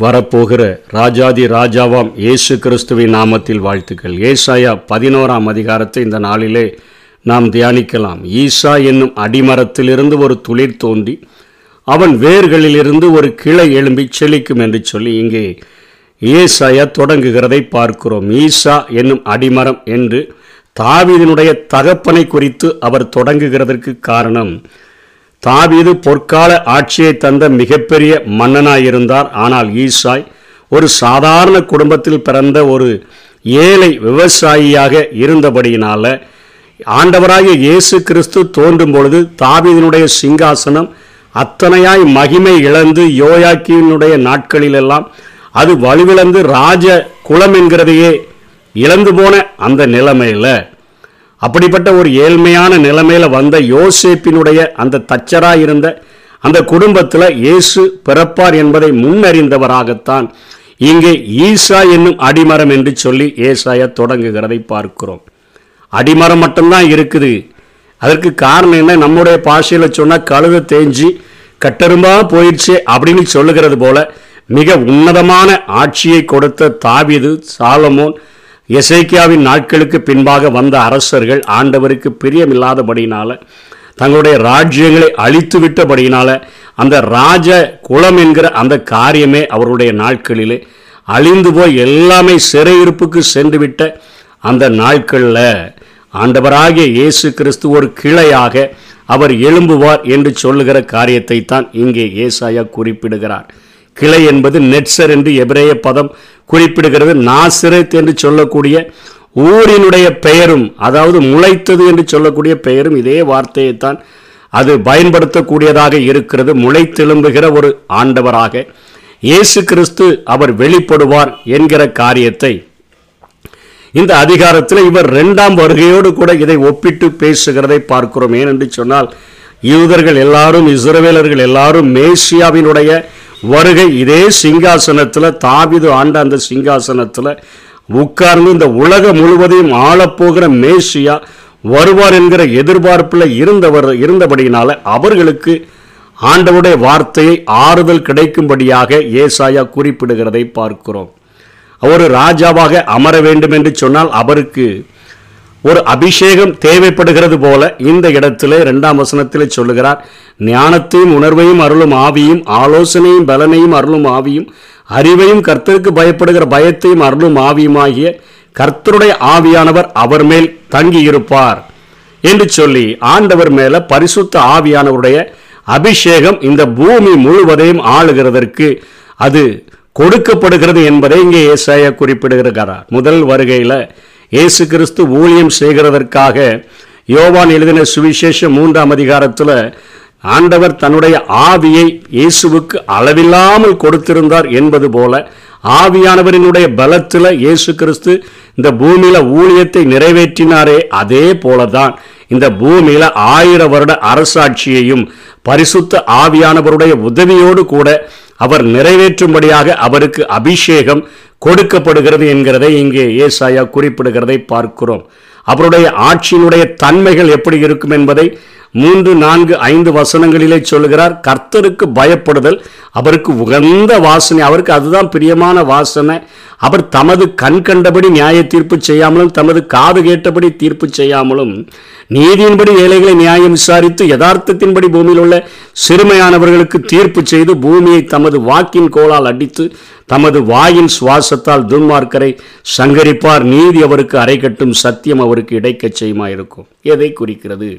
வரப்போகிற ராஜாதி ராஜாவாம் இயேசு கிறிஸ்துவின் நாமத்தில் வாழ்த்துக்கள். ஏசாயா பதினோராம் அதிகாரத்தை இந்த நாளிலே நாம் தியானிக்கலாம். ஈசா என்னும் அடிமரத்திலிருந்து ஒரு துளிர் தோன்றி அவன் வேர்களிலிருந்து ஒரு கிளை எழும்பி செழிக்கும் என்று சொல்லி இங்கே ஏசாயா தொடங்குகிறதை பார்க்கிறோம். ஈசா என்னும் அடிமரம் என்று தாவிதனுடைய தகப்பனை குறித்து அவர் தொடங்குகிறதற்கு காரணம் தாவீது பொற்கால ஆட்சியை தந்த மிகப்பெரிய மன்னனாயிருந்தார். ஆனால் ஈசாய் ஒரு சாதாரண குடும்பத்தில் பிறந்த ஒரு ஏழை விவசாயியாக இருந்தபடியினால ஆண்டவராகிய இயேசு கிறிஸ்து தோன்றும் பொழுது தாவீதினுடைய சிங்காசனம் அத்தனையாய் மகிமை இழந்து யோயாக்கியினுடைய நாட்களிலெல்லாம் அது வலுவிழந்து ராஜ குலம் என்கிறதையே இழந்து போன அந்த நிலைமையில் அப்படிப்பட்ட ஒரு ஏழ்மையான நிலைமையில வந்த யோசேப்பினுடைய அந்த தச்சராக இருந்த அந்த குடும்பத்தில் இயேசு பிறப்பார் என்பதை முன்னறிந்தவராகத்தான் இங்கே ஈசா என்னும் அடிமரம் என்று சொல்லி ஏசாய தொடங்குகிறதை பார்க்கிறோம். அடிமரம் மட்டும்தான் இருக்குது. அதற்கு காரணம் என்ன? நம்முடைய பாஷையில் சொன்னால் கழுத தேஞ்சி கட்டரும்பா போயிடுச்சு அப்படின்னு சொல்லுகிறது போல மிக உன்னதமான ஆட்சியை கொடுத்த தாவிது சாலமோன் எசைக்கியாவின் நாட்களுக்கு பின்பாக வந்த அரசர்கள் ஆண்டவருக்கு பிரியமில்லாதபடியினால தங்களுடைய ராஜ்யங்களை அழித்து விட்டபடியினால அந்த ராஜ குலம் என்கிற அந்த காரியமே அவருடைய நாட்களிலே அழிந்து போய் எல்லாமே சிறையிருப்புக்கு சென்றுவிட்ட அந்த நாட்களில் ஆண்டவராகிய இயேசு கிறிஸ்து ஒரு கிளையாக அவர் எழும்புவார் என்று சொல்லுகிற காரியத்தை தான் இங்கே ஏசாயா குறிப்பிடுகிறார். கிளை என்பது நெட்சர் என்று எபிரேய பதம் குறிப்பிடுகிறது. நாசிரத் என்று சொல்லக்கூடிய ஊரினுடைய பெயரும் அதாவது முளைத்தது என்று சொல்லக்கூடிய பெயரும் இதே வார்த்தையை தான் அது பயன்படுத்தக்கூடியதாக இருக்கிறது. முளைத்தெழும்புகிற ஒரு ஆண்டவராக இயேசு கிறிஸ்து அவர் வெளிப்படுவார் என்கிற காரியத்தை. இந்த அதிகாரத்தில் இவர் இரண்டாம் வருகையோடு கூட இதை ஒப்பிட்டு பேசுகிறதை பார்க்கிறோம். ஏனென்று சொன்னால் யூதர்கள் எல்லாரும் இஸ்ரவேலர்கள் எல்லாரும் மேசியாவினுடைய வருகை இதே சிங்காசனத்தில் தாவிது ஆண்ட அந்த சிங்காசனத்தில் உட்கார்ந்து இந்த உலகம் முழுவதையும் ஆளப்போகிற மேசியா வருவார் என்கிற எதிர்பார்ப்பில் இருந்தவர் இருந்தபடியினால அவர்களுக்கு ஆண்டவுடைய வார்த்தையை ஆறுதல் கிடைக்கும்படியாக ஏசாயா குறிப்பிடுகிறதை பார்க்கிறோம். அவர் ராஜாவாக அமர வேண்டும் என்று சொன்னால் அவருக்கு ஒரு அபிஷேகம் தேவைப்படுகிறது போல இந்த இடத்துல இரண்டாம் வசனத்தில் சொல்லுகிறார் ஞானத்தையும் உணர்வையும் அருளும் ஆவியும் ஆலோசனையும் பலனையும் அருளும் ஆவியும் அறிவையும் கர்த்தருக்கு பயப்படுகிற பயத்தையும் அருளும் ஆவியுமாகிய கர்த்தருடைய ஆவியானவர் அவர் மேல் தங்கி இருப்பார் என்று சொல்லி ஆண்டவர் மேல பரிசுத்த ஆவியானவருடைய அபிஷேகம் இந்த பூமி முழுவதையும் ஆளுகிறதற்கு அது கொடுக்கப்படுகிறது என்பதை இங்கே ஏசாயா குறிப்பிடுகிறார். முதல் வருகையில் இயேசு கிறிஸ்து ஊழியம் செய்கிறதற்காக யோவான் எழுதின சுவிசேஷம் மூன்றாம் அதிகாரத்தில் ஆண்டவர் தன்னுடைய ஆவியை இயேசுவுக்கு அளவில்லாமல் கொடுத்திருந்தார் என்பது போல ஆவியானவரினுடைய பலத்தில் இயேசு கிறிஸ்து இந்த பூமியில ஊழியத்தை நிறைவேற்றினாரே அதே போலதான் இந்த பூமியில ஆயிரம் வருட அரசாட்சியையும் பரிசுத்த ஆவியானவருடைய உதவியோடு கூட அவர் நிறைவேற்றும்படியாக அவருக்கு அபிஷேகம் கொடுக்கப்படுகிறது என்கிறதை இங்கே ஏசாயா குறிப்பிடுகிறதை பார்க்கிறோம். அவருடைய ஆட்சியினுடைய தன்மைகள் எப்படி இருக்கும் என்பதை மூன்று நான்கு ஐந்து வசனங்களிலே சொல்கிறார் கர்த்தருக்கு பயப்படுதல் அவருக்கு உகந்த வாசனை அவருக்கு அதுதான் பிரியமான வாசனை. அவர் தமது கண் கண்டபடி நியாய தீர்ப்பு செய்யாமலும் தமது காது கேட்டபடி தீர்ப்பு செய்யாமலும் நீதியின்படி ஏழைகளை நியாயம் விசாரித்து யதார்த்தத்தின்படி பூமியில் உள்ள சிறுமையானவர்களுக்கு தீர்ப்பு செய்து பூமியை தமது வாக்கின் கோளால் அடித்து தமது வாயின் சுவாசத்தால் துன்மார்க்கரை சங்கரிப்பார். நீதி அவருக்கு அரை கட்டும் சத்தியம் அவருக்கு இடைக்கச் செய்யுமாயிருக்கும். எதை குறிக்கிறது?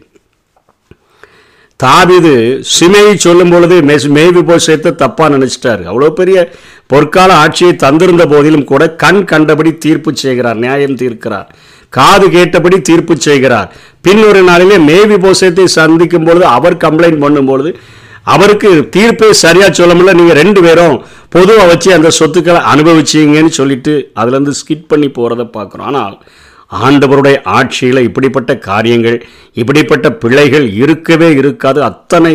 தாவிது சிமையை சொல்லும் பொழுது மேய்வு போய் சேர்த்து தப்பாக நினைச்சிட்டாரு. அவ்வளோ பெரிய பொற்கால ஆட்சியை தந்திருந்த போதிலும் கூட கண் கண்டபடி தீர்ப்பு செய்கிறார் நியாயம் தீர்க்கிறார். காது கேட்டபடி தீர்ப்பு செய்கிறார். பின் ஒரு நாளிலே மேவி போசத்தை சந்திக்கும் பொழுது அவர் கம்ப்ளைண்ட் பண்ணும்பொழுது அவருக்கு தீர்ப்பே சரியா சொல்ல முடியல நீங்கள் ரெண்டு பேரும் பொதுவாக வச்சு அந்த சொத்துக்களை அனுபவிச்சிங்கன்னு சொல்லிட்டு அதுலேருந்து ஸ்கிட் பண்ணி போகிறத பார்க்குறோம். ஆனால் ஆண்டவருடைய ஆட்சியில் இப்படிப்பட்ட காரியங்கள் இப்படிப்பட்ட பிள்ளைகள் இருக்கவே இருக்காது. அத்தனை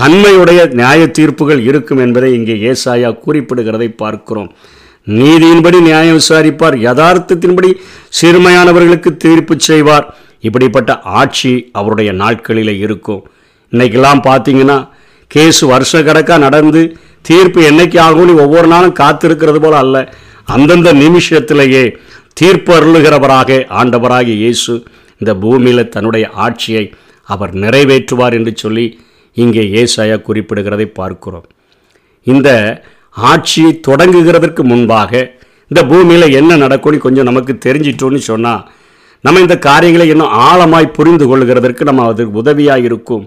தன்மையுடைய நியாய தீர்ப்புகள் இருக்கும் என்பதை இங்கே ஏசாயா குறிப்பிடுகிறதை பார்க்கிறோம். நீதியின்படி நியாயம் விசாரிப்பார் யதார்த்தத்தின்படி சிறுமையானவர்களுக்கு தீர்ப்பு செய்வார். இப்படிப்பட்ட ஆட்சி அவருடைய நாட்களில் இருக்கும். இன்னைக்கெல்லாம் பார்த்தீங்கன்னா கேஸ் வருஷக்கணக்காக நடந்து தீர்ப்பு என்னைக்கு ஆகும்னு ஒவ்வொரு நாளும் காத்திருக்கிறது போல அல்ல. அந்தந்த நிமிஷத்திலேயே தீர்ப்பு அருளுகிறவராக ஆண்டவராகிய இயேசு இந்த பூமியில் தன்னுடைய ஆட்சியை அவர் நிறைவேற்றுவார் என்று சொல்லி இங்கே ஏசாயா குறிப்பிடுகிறதை பார்க்கிறோம். இந்த ஆட்சியை தொடங்குகிறதற்கு முன்பாக இந்த பூமியில் என்ன நடக்கும்னு கொஞ்சம் நமக்கு தெரிஞ்சிட்டோன்னு சொன்னால் நம்ம இந்த காரியங்களை இன்னும் ஆழமாய் புரிந்து கொள்கிறதற்கு நம்ம அதுக்கு உதவியாக இருக்கும்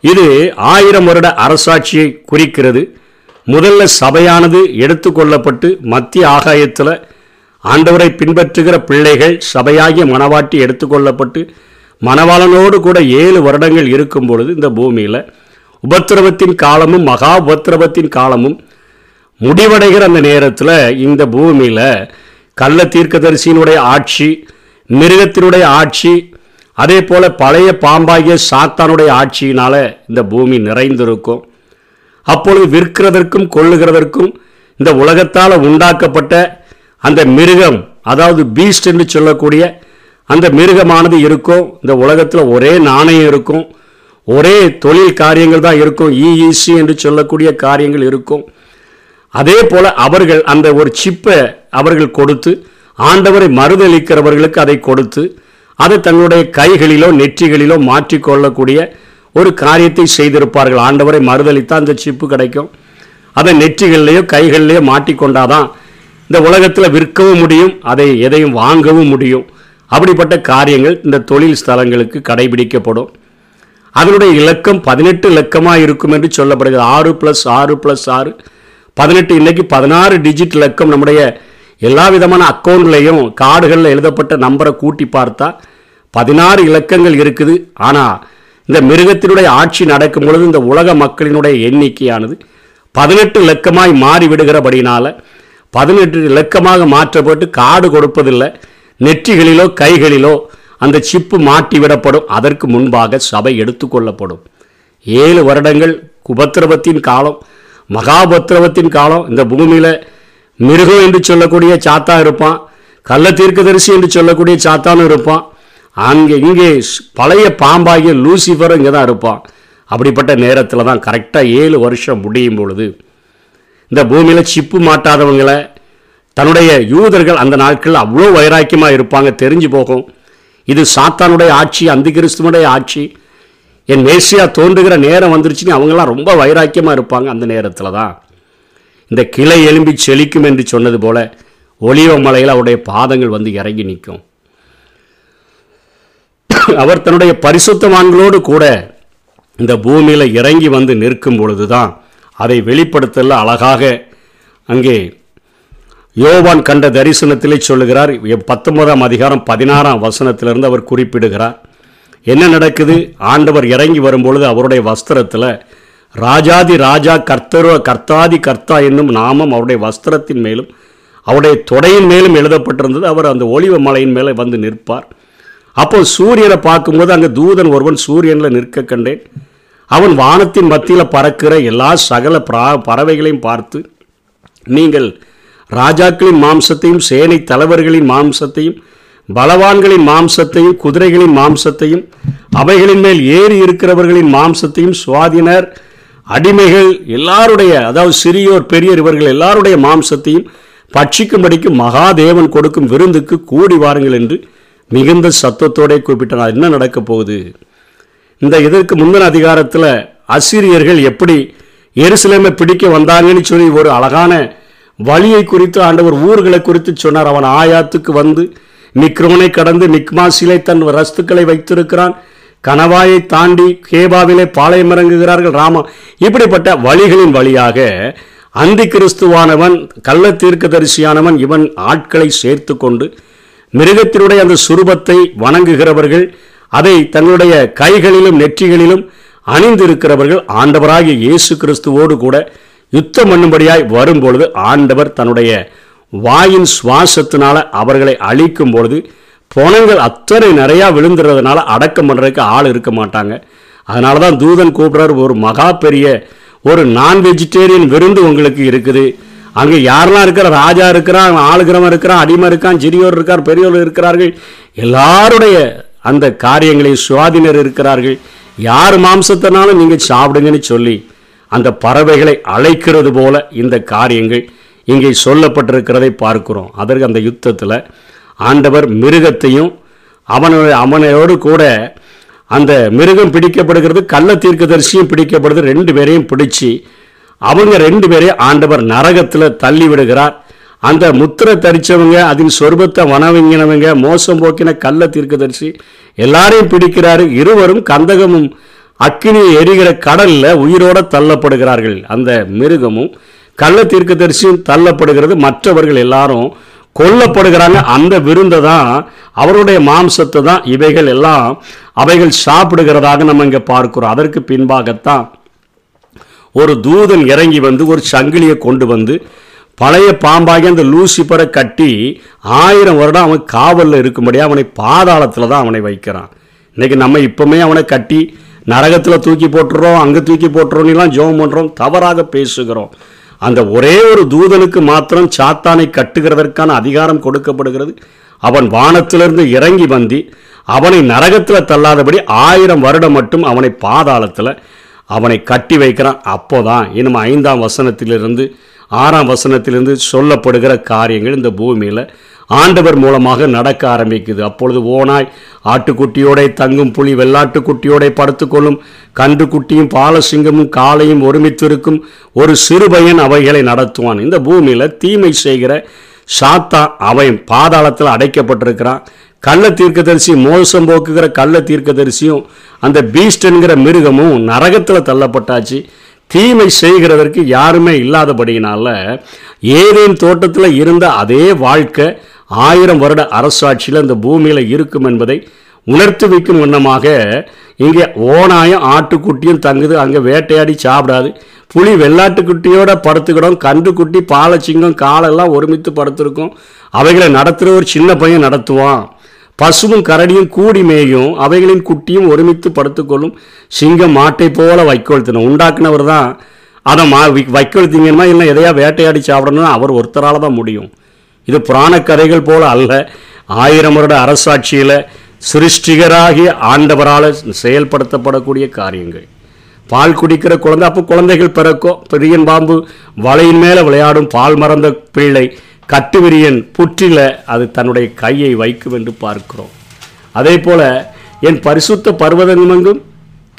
இது ஆயிரம் வருட அரசாட்சியை குறிக்கிறது. முதல்ல சபையானது எடுத்துக்கொள்ளப்பட்டு மத்திய ஆகாயத்தில் ஆண்டவரை பின்பற்றுகிற பிள்ளைகள் சபையாகிய மணவாட்டி எடுத்துக்கொள்ளப்பட்டு மணவாளனோடு கூட ஏழு வருடங்கள் இருக்கும் பொழுது இந்த பூமியில் உபத்திரவத்தின் காலமும் மகா உபத்திரவத்தின் காலமும் முடிவடைகிற அந்த நேரத்தில் இந்த பூமியில் கள்ள தீர்க்கதரிசியினுடைய ஆட்சி மிருகத்தினுடைய ஆட்சி அதே போல் பழைய பாம்பாகிய சாத்தானுடைய ஆட்சியினால் இந்த பூமி நிறைந்திருக்கும். அப்பொழுது விற்கிறதற்கும் கொள்ளுகிறதற்கும் இந்த உலகத்தால் உண்டாக்கப்பட்ட அந்த மிருகம் அதாவது பீஸ்ட் என்று சொல்லக்கூடிய அந்த மிருகமானது இருக்கும் இந்த உலகத்தில் ஒரே நாணயம் இருக்கும் ஒரே தொழில் காரியங்கள் தான் இருக்கும் இஇசி என்று சொல்லக்கூடிய காரியங்கள் இருக்கும். அதே போல அவர்கள் அந்த ஒரு சிப்பை அவர்கள் கொடுத்து ஆண்டவரை மறுதளிக்கிறவர்களுக்கு அதை கொடுத்து அதை தங்களுடைய கைகளிலோ நெற்றிகளிலோ மாற்றிக்கொள்ளக்கூடிய ஒரு காரியத்தை செய்திருப்பார்கள். ஆண்டவரை மறுதளித்தா அந்த சிப்பு கிடைக்கும். அதை நெற்றிகள்லையோ கைகள்லையோ மாட்டிக்கொண்டாதான் இந்த உலகத்தில் விற்கவும் முடியும் அதை எதையும் வாங்கவும் முடியும். அப்படிப்பட்ட காரியங்கள் இந்த தொழில் ஸ்தலங்களுக்கு கடைபிடிக்கப்படும். அதனுடைய இலக்கம் பதினெட்டு இலக்கமாக இருக்கும் என்று சொல்லப்படுகிறது. ஆறு ப்ளஸ் ஆறு ப்ளஸ் ஆறு. பதினெட்டு இன்றைக்கி பதினாறு டிஜிட் இலக்கம் நம்முடைய எல்லா விதமான அக்கௌண்ட்லேயும் கார்டுகளில் எழுதப்பட்ட நம்பரை கூட்டி பார்த்தா பதினாறு இலக்கங்கள் இருக்குது. ஆனால் இந்த மிருகத்தினுடைய ஆட்சி நடக்கும் பொழுது இந்த உலக மக்களினுடைய எண்ணிக்கையானது பதினெட்டு இலக்கமாய் மாறிவிடுகிறபடினால் பதினெட்டு இலக்கமாக மாற்றப்பட்டு காடு கொடுப்பதில்லை. நெற்றிகளிலோ கைகளிலோ அந்த சிப்பு மாட்டி விடப்படும் அதற்கு முன்பாக சபை எடுத்துக்கொள்ளப்படும் ஏழு வருடங்கள் உபத்திரவத்தின் காலம். மகாபத்திரவத்தின் காலம் இந்த பூமியில் மிருகம் என்று சொல்லக்கூடிய சாத்தா இருப்பான் கள்ள தீர்க்கதரிசி என்று சொல்லக்கூடிய சாத்தானும் இருப்பான் அங்கே இங்கே ஸ்- பழைய பாம்பாகிய லூசிஃபரும் இங்கே தான் இருப்பான். அப்படிப்பட்ட நேரத்தில் தான் கரெக்டாக ஏழு வருஷம் முடியும் பொழுது இந்த பூமியில் சிப்பு மாட்டாதவங்களை தன்னுடைய யூதர்கள் அந்த நாட்களில் அவ்வளோ வைராக்கியமாக இருப்பாங்க தெரிஞ்சு போகும். இது சாத்தானுடைய ஆட்சி அந்த கிறிஸ்துவனுடைய ஆட்சி. என் மேசியா தோன்றுகிற நேரம் வந்துருச்சுன்னு அவங்கெல்லாம் ரொம்ப வைராக்கியமாக இருப்பாங்க அந்த நேரத்தில் தான் இந்த கிளை எலும்பி செழிக்கும் என்று சொன்னது போல ஒளிவ மலையில் அவருடைய பாதங்கள் வந்து இறங்கி நிற்கும். அவர் தன்னுடைய பரிசுத்தவான்களோடு கூட இந்த பூமியில் இறங்கி வந்து நிற்கும் பொழுது தான் அதை வெளிப்படுத்தல அழகாக அங்கே யோவான் கண்ட தரிசனத்திலே சொல்லுகிறார். பத்தொன்பதாம் அதிகாரம் பதினாறாம் வசனத்திலிருந்து அவர் குறிப்பிடுகிறார். என்ன நடக்குது? ஆண்டவர் இறங்கி வரும்பொழுது அவருடைய வஸ்திரத்தில் ராஜாதி ராஜா கர்த்தரோ கர்த்தாதி கர்த்தா என்னும் நாமம் அவருடைய வஸ்திரத்தின் மேலும் அவருடைய தொடையின் மேலும் எழுதப்பட்டிருந்தது. அவர் அந்த ஒளிவ மலையின் மேலே வந்து நிற்பார். அப்போ சூரியனை பார்க்கும்போது அங்கே தூதன் ஒருவன் சூரியனில் நிற்க கண்டேன். அவன் வானத்தின் மத்தியில் பறக்கிற எல்லா சகல பிரா- பறவைகளையும் பார்த்து நீங்கள் ராஜாக்களின் மாம்சத்தையும் சேனை தலைவர்களின் மாம்சத்தையும் பலவான்களின் மாம்சத்தையும் குதிரைகளின் மாம்சத்தையும் அவைகளின் மேல் ஏறி இருக்கிறவர்களின் மாம்சத்தையும் சுவாதினர் அடிமைகள் எல்லாருடைய அதாவது சிறியோர் பெரியோர் இவர்கள் எல்லாருடைய மாம்சத்தையும் பட்சிக்கும்படிக்கு மகாதேவன் கொடுக்கும் விருந்துக்கு கூடி வாருங்கள் என்று மிகுந்த சத்தத்தோடே குறிப்பிட்டனர் என்ன நடக்கப் போகுது? இந்த இதற்கு முந்தின அதிகாரத்தில் அசிரியர்கள் எப்படி எருசலேமை பிடிக்க வந்தாங்கன்னு சொல்லி ஒரு அழகான வழியை குறித்து ஆண்டவர் ஊர்களை குறித்து சொன்னார். அவன் ஆயாத்துக்கு வந்து மிக்ரோனை கடந்து மிக்மாசிலே தன் ரஸ்துக்களை வைத்திருக்கிறான். கணவாயை தாண்டி கேபாவிலே பாளையம் இறங்குகிறார்கள் ராமா இப்படிப்பட்ட வழிகளின் வழியாக அந்தி கிறிஸ்துவானவன் கள்ள தீர்க்க தரிசியானவன் இவன் ஆட்களை சேர்த்து கொண்டு மிருகத்தினுடைய அந்த சுரூபத்தை வணங்குகிறவர்கள் அதை தங்களுடைய கைகளிலும் நெற்றிகளிலும் அணிந்திருக்கிறவர்கள் ஆண்டவராகிய இயேசு கிறிஸ்துவோடு கூட யுத்தம் பண்ணும்படியாய் வரும்பொழுது ஆண்டவர் தன்னுடைய வாயின் சுவாசத்தினால அவர்களை அழிக்கும் பொழுது பொணங்கள் அத்தனை நிறையா விழுந்துறதுனால அடக்கம் பண்ணுறதுக்கு ஆள் இருக்க மாட்டாங்க. அதனால தான் தூதன் கூப்பிட்றார் ஒரு மகா பெரிய ஒரு நான் வெஜிடேரியன் விருந்து உங்களுக்கு இருக்குது. அங்கே யாரெல்லாம் இருக்கிற ராஜா இருக்கிறான் ஆளுகிறவன் இருக்கிறான் அடிமை இருக்கான் சிறியோர் இருக்கார் பெரியோர் இருக்கிறார்கள். எல்லாருடைய அந்த காரியங்களை சுவாதினர் இருக்கிறார்கள். யார் மாம்சத்தினாலும் நீங்கள் சாப்பிடுங்கன்னு சொல்லி அந்த பறவைகளை அழைக்கிறது போல இந்த காரியங்கள் இங்கே சொல்லப்பட்டிருக்கிறதை பார்க்கிறோம். அதற்கு அந்த யுத்தத்தில் ஆண்டவர் மிருகத்தையும் அவனோட அவனோடு கூட அந்த மிருகம் பிடிக்கப்படுகிறது கள்ள தீர்க்கதரிசியும் பிடிக்கப்படுது ரெண்டு பேரையும் பிடிச்சி அவங்க ரெண்டு பேரையும் ஆண்டவர் நரகத்தில் தள்ளி விடுகிறார். அந்த முத்திரை தரிச்சவங்க அதன் சொர்பத்தை வனவங்கினவங்க மோசம் போக்கின கள்ள தீர்க்கதரிசி எல்லாரையும் பிடிக்கிறாரு. இருவரும் கந்தகமும் அக்கினி எரிகிற கடலில் உயிரோடு தள்ளப்படுகிறார்கள். அந்த மிருகமும் கள்ள தீர்க்கதரிசியும் தள்ளப்படுகிறது. மற்றவர்கள் எல்லாரும் கொல்லப்படுகிறாங்க. அந்த விருந்தை தான் அவருடைய மாம்சத்தை தான் இவைகள் எல்லாம் அவைகள் சாப்பிடுகிறதாக நம்ம இங்கே பார்க்கிறோம். அதற்கு பின்பாகத்தான் ஒரு தூதன் இறங்கி வந்து ஒரு சங்கிலியை கொண்டு வந்து பழைய பாம்பாகி அந்த லூசிபரை கட்டி ஆயிரம் வருடம் அவன் காவலில் இருக்கும்படி அவனை பாதாளத்தில் தான் அவனை வைக்கிறான். இன்னைக்கு நம்ம இப்போமே அவனை கட்டி நரகத்தில் தூக்கி போட்டுறோம் அங்கே தூக்கி போட்டுறோம்லாம் ஜோம் பண்ணுறோம் தவறாக பேசுகிறோம். அந்த ஒரே ஒரு தூதனுக்கு மாத்திரம் சாத்தானை கட்டுகிறதற்கான அதிகாரம் கொடுக்கப்படுகிறது. அவன் வானத்திலிருந்து இறங்கி வந்து அவனை நரகத்தில் தள்ளாதபடி ஆயிரம் வருடம் மட்டும் அவனை பாதாளத்தில் அவனை கட்டி வைக்கிறான். அப்போதான் இன்னும் ஐந்தாம் வசனத்திலிருந்து ஆறாம் வசனத்திலிருந்து சொல்லப்படுகிற காரியங்கள் இந்த பூமியில் ஆண்டவர் மூலமாக நடக்க ஆரம்பிக்குது. அப்பொழுது ஓனாய் ஆட்டுக்குட்டியோட தங்கும் புலி வெள்ளாட்டுக்குட்டியோட படுத்துக்கொள்ளும் கன்றுக்குட்டியும் பாலசிங்கமும் காளையும் ஒருமித்திருக்கும் ஒரு சிறுபையன் அவைகளை நடத்துவான். இந்த பூமியில் தீமை செய்கிற சாத்தா அவன் பாதாளத்தில் அடைக்கப்பட்டிருக்கிறான். கள்ள தீர்க்கதரிசி மோசம் போக்குகிற கள்ள தீர்க்கதரிசியும் அந்த பீஸ்ட் என்கிற மிருகமும் நரகத்தில் தள்ளப்பட்டாச்சு. தீமை செய்கிறதற்கு யாருமே இல்லாதபடியினால ஏதேன் தோட்டத்தில் இருந்த அதே வாழ்க்கை ஆயிரம் வருட அரசாட்சியில் இந்த பூமியில் இருக்கும் என்பதை உணர்த்து வைக்கும் வண்ணமாக இங்கே ஓனாயும் ஆட்டுக்குட்டியும் தங்குது. அங்கே வேட்டையாடி சாப்பிடாது. புலி வெள்ளாட்டுக்குட்டியோட படுத்துக்கிடும். கன்றுக்குட்டி பாலச்சிங்கம் காலெல்லாம் ஒருமித்து படுத்துருக்கும். அவைகளை நடத்துகிற ஒரு சின்ன பையன் நடத்துவான். பசுவும் கரடியும் கூடி மேயும் அவைகளின் குட்டியும் ஒருமித்து படுத்துக்கொள்ளும் சிங்கம் மாட்டை போல வைக்கோழ்த்தினும் உண்டாக்குனவர் தான் அதை மா வைக்கோழ்த்திங்கன்னா இல்லை எதையா வேட்டையாடி சாப்பிடணும்னா அவர் ஒருத்தரால் தான் முடியும். இது புராண கதைகள் போல அல்ல. ஆயிரம் வருட அரசாட்சியில் சிருஷ்டிகராகி ஆண்டவரால் செயல்படுத்தப்படக்கூடிய காரியங்கள். பால் குடிக்கிற குழந்தை அப்போ குழந்தைகள் பிறக்கும் பெரியன் பாம்பு வலையின் மேலே விளையாடும் பால் மறந்த பிள்ளை கட்டுவிரியன் புற்றில அது தன்னுடைய கையை வைக்கும் என்று பார்க்கிறோம். அதே போல என் பரிசுத்த பர்வதங்கமெங்கும்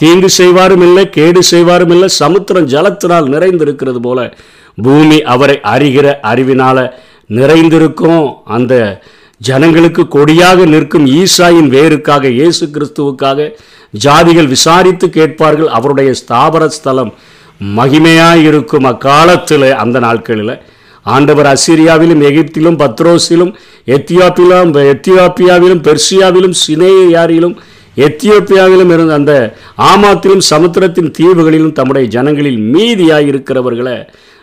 தீங்கு செய்வாரும் இல்லை கேடு செய்வாரும் இல்லை சமுத்திரம் ஜலத்தினால் நிறைந்திருக்கிறது போல பூமி அவரை அறிகிற அறிவினால நிறைந்திருக்கும். அந்த ஜனங்களுக்கு கொடியாக நிற்கும் ஈசாயின் வேருக்காக இயேசு கிறிஸ்துவுக்காக ஜாதிகள் விசாரித்து கேட்பார்கள். அவருடைய ஸ்தாபர ஸ்தலம் மகிமையாக இருக்கும் அக்காலத்தில் அந்த நாட்களில். ஆண்டவர் அசிரியாவிலும் எகிப்திலும் பத்ரோஸிலும் எத்தியோப்பிலும் எத்தியோப்பியாவிலும் பெர்சியாவிலும் சினேயாரிலும் எத்தியோப்பியாவிலும் இருந்த அந்த ஆமாத்திலும் சமுத்திரத்தின் தீவுகளிலும் தம்முடைய ஜனங்களில் மீதியாயிருக்கிறவர்களை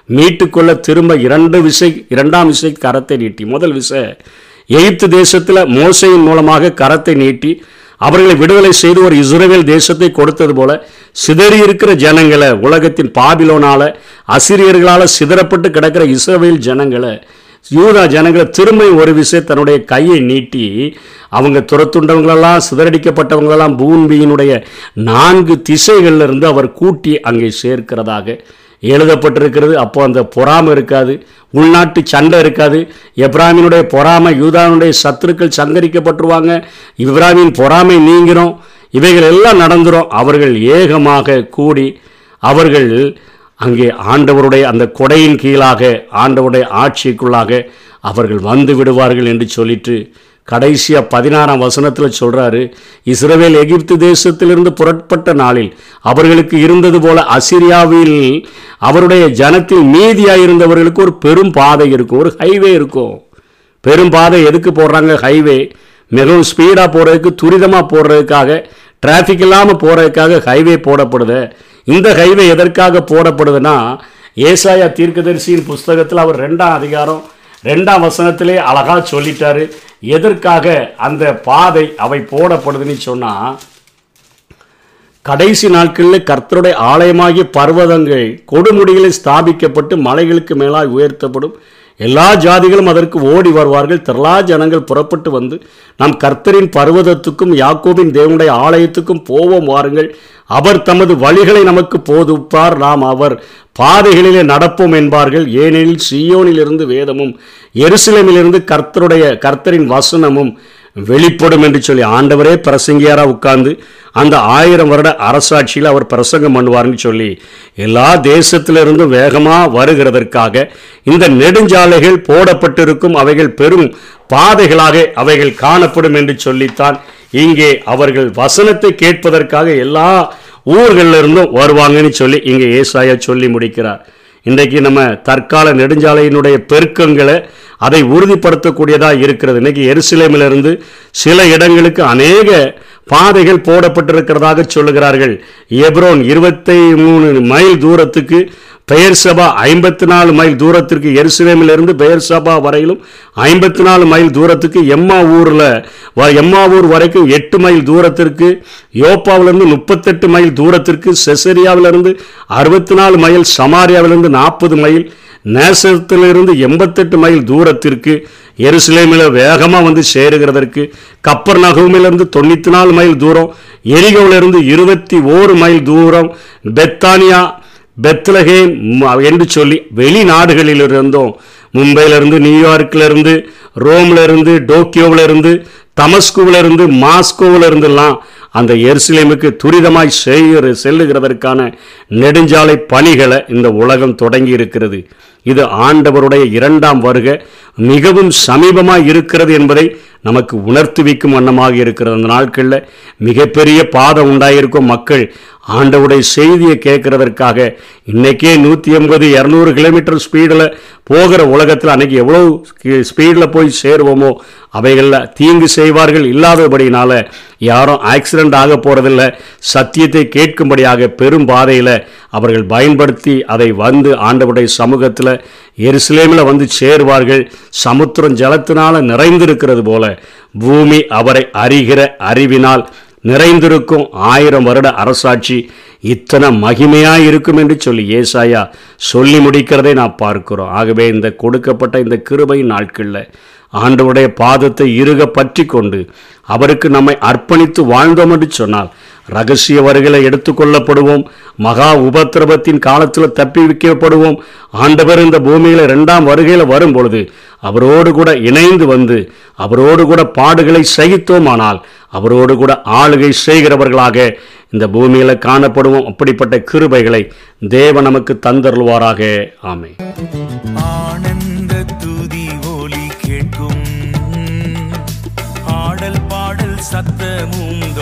மீட்டுக்கொள்ள திரும்ப இரண்டு விசை இரண்டாம் விசை கரத்தை நீட்டி. முதல் விசை எகிப்து தேசத்தில் மோசையின் மூலமாக கரத்தை நீட்டி அவர்களை விடுதலை செய்து ஒரு இஸ்ரேல் தேசத்தை கொடுத்தது போல சிதறி இருக்கிற ஜனங்களை உலகத்தின் பாபிலோனால அசிரியர்களால் சிதறப்பட்டு கிடக்கிற இஸ்ரேல் ஜனங்களை யூதா ஜனங்களை திரும்ப ஒரு விஷயம் தன்னுடைய கையை நீட்டி அவங்க துரத்துண்டவங்களெல்லாம் சிதறடிக்கப்பட்டவங்களெல்லாம் பூமியினுடைய நான்கு திசைகளில் இருந்து அவர் கூட்டி அங்கே சேர்க்கிறதாக எழுதப்பட்டிருக்கிறது. அப்போ அந்த பொறாமை இருக்காது. உள்நாட்டு சண்டை இருக்காது. எப்ராமினுடைய பொறாமை யூதானுடைய சத்துருக்கள் சங்கரிக்கப்பட்டுருவாங்க. இப்ராமின் பொறாமை நீங்கிறோம் இவைகள் எல்லாம் நடந்துரும். அவர்கள் ஏகமாக கூடி அவர்கள் அங்கே ஆண்டவருடைய அந்த கொடையின் கீழாக ஆண்டவருடைய ஆட்சிக்குள்ளாக அவர்கள் வந்து விடுவார்கள் என்று சொல்லிட்டு கடைசியாக பதினாறாம் வசனத்தில் சொல்கிறாரு இஸ்ரவேல் எகிப்து தேசத்திலிருந்து புறப்பட்ட நாளில் அவர்களுக்கு இருந்தது போல அசிரியாவில் அவருடைய ஜனத்தில் மீதியாக இருந்தவர்களுக்கு ஒரு பெரும் பாதை இருக்கும் ஒரு ஹைவே இருக்கும். பெரும் பாதை எதுக்கு போடுறாங்க? ஹைவே மிகவும் ஸ்பீடாக போகிறதுக்கு துரிதமாக போடுறதுக்காக டிராஃபிக் இல்லாமல் போகிறதுக்காக ஹைவே போடப்படுது. இந்த ஹைவே எதற்காக போடப்படுதுன்னா ஏசாயா தீர்க்கதரிசியின் புஸ்தகத்தில் அவர் ரெண்டாம் அதிகாரம் ரெண்டாம் வசனத்திலே அழகாக சொல்லிட்டாரு. எதற்காக அந்த பாதை அவை போடப்படுதுன்னு சொன்னால் கடைசி நாட்களில் கர்த்தருடைய ஆலயமாகிய பர்வதங்கள் கொடுமுடிகளில் ஸ்தாபிக்கப்பட்டு மலைகளுக்கு மேலாய் உயர்த்தப்படும். எல்லா ஜாதிகளும் அதற்கு ஓடி வருவார்கள். திரளா ஜனங்கள் புறப்பட்டு வந்து நம் கர்த்தரின் பர்வதத்துக்கும் யாக்கோபின் தேவனுடைய ஆலயத்துக்கும் போவோம் வாருங்கள். அவர் தமது வழிகளை நமக்கு போதுப்பார் நாம் அவர் பாதைகளிலே நடப்போம் என்பார்கள். ஏனெனில் சியோனிலிருந்து வேதமும் எருசலேமிலிருந்து கர்த்தருடைய கர்த்தரின் வசனமும் வெளிப்படும் என்று சொல்லி ஆண்டவரே பிரசங்கியாராக உட்கார்ந்து அந்த ஆயிரம் வருட அரசாட்சியில் அவர் பிரசங்கம் பண்ணுவார்னு சொல்லி எல்லா தேசத்திலிருந்தும் வேகமாக வருகிறதற்காக இந்த நெடுஞ்சாலைகள் போடப்பட்டிருக்கும் அவைகள் பெரும் பாதைகளாக அவைகள் காணப்படும் என்று சொல்லித்தான் இங்கே அவர்கள் வசனத்தை கேட்பதற்காக எல்லா ஊர்களிலிருந்தும் வருவாங்கன்னு சொல்லி இங்கே ஏசாயா சொல்லி முடிக்கிறார். இன்றைக்கு நம்ம தற்கால நெடுஞ்சாலையினுடைய பெருக்கங்களை அதை உறுதிப்படுத்தக்கூடியதாக இருக்கிறது. இன்னைக்கு எருசலேமிலிருந்து சில இடங்களுக்கு அநேக பாதைகள் போடப்பட்டிருக்கிறதாக சொல்லுகிறார்கள். எப்ரோன் இருபத்தி மூணு மைல் தூரத்துக்கு பெயர் சபா ஐம்பத்தி நாலு மைல் தூரத்திற்கு எருசலேமிலிருந்து பெயர் சபா வரையிலும் ஐம்பத்தி நாலு மைல் தூரத்துக்கு எம்மா ஊரில் எம்மா ஊர் வரைக்கும் எட்டு மைல் தூரத்திற்கு யோப்பாவிலிருந்து முப்பத்தெட்டு மைல் தூரத்திற்கு செசரியாவிலிருந்து அறுபத்தி நாலு மைல் சமாரியாவிலிருந்து நாற்பது மைல் நேசத்திலிருந்து எண்பத்தெட்டு மைல் தூரத்திற்கு எருசலேமில் வேகமாக வந்து சேருகிறதற்கு கப்பர் நகமிலிருந்து தொண்ணூற்றி நாலு மைல் தூரம் எரிகோவிலிருந்து இருபத்தி ஓரு மைல் தூரம் பெத்தானியா பெத்லஹேம் என்று சொல்லி வெளிநாடுகளிலிருந்தும் மும்பையிலிருந்து நியூயார்க்கிலிருந்து ரோம்லேருந்து டோக்கியோவிலிருந்து தமஸ்குவிலிருந்து மாஸ்கோவிலிருந்துலாம் அந்த எருசலேமுக்கு துரிதமாய் செய்கிற செல்லுகிறதற்கான நெடுஞ்சாலை பணிகளை இந்த உலகம் தொடங்கி இருக்கிறது இது ஆண்டவருடைய இரண்டாம் வருகை. மிகவும் சமீபமாக இருக்கிறது என்பதை நமக்கு உணர்த்துவிக்கும் வண்ணமாக இருக்கிறது. அந்த நாட்களில் மிகப்பெரிய பாதம் உண்டாயிருக்கும் மக்கள் ஆண்டவுடைய செய்தியை கேட்கறதற்காக இன்றைக்கே நூற்றி எண்பது இரநூறு கிலோமீட்டர் ஸ்பீடில் போகிற உலகத்தில் அன்னைக்கு எவ்வளோ ஸ்பீடில் போய் சேருவோமோ அவைகளில் தீங்கு செய்வார்கள் இல்லாதபடினால யாரும் ஆக்சிடென்ட் ஆக போகிறதில்ல சத்தியத்தை கேட்கும்படியாக பெரும் பாதையில் அவர்கள் பயன்படுத்தி அதை வந்து ஆண்டவுடைய சமூகத்தில் எருசலேமில் வந்து சேருவார்கள். சமுத்திரம் ஜலத்தினால நிறைந்திருக்கிறது போல பூமி அவரை அறிகிற அறிவினால் நிறைந்திருக்கும் ஆயிரம் வருட அரசாட்சி இத்தனை மகிமையாக இருக்கும் என்று சொல்லி ஏசாயா சொல்லி முடிக்கிறதை நான் பார்க்கிறோம். ஆகவே இந்த கொடுக்கப்பட்ட இந்த கிருபை நாட்களில் ஆண்டவருடைய பாதத்தை இருக பற்றி கொண்டு அவருக்கு நம்மை அர்ப்பணித்து வாழ்ந்தோம் என்று சொன்னால் ரகசிய வருகளை எடுத்துக்கொள்ளப்படுவோம் மகா உபத்திரவத்தின் காலத்தில் தப்பி வைக்கப்படுவோம். ஆண்டவர் இந்த பூமியில் இரண்டாம் வருகையில் வரும் பொழுது அவரோடு கூட இணைந்து வந்து அவரோடு கூட பாடுகளை சகித்தோமானால் அவரோடு கூட ஆளுகை செய்கிறவர்களாக இந்த பூமியில் காணப்படுவோம். அப்படிப்பட்ட கிருபைகளை தேவன் நமக்கு தந்தருள்வாராக. ஆமை சத்தமும்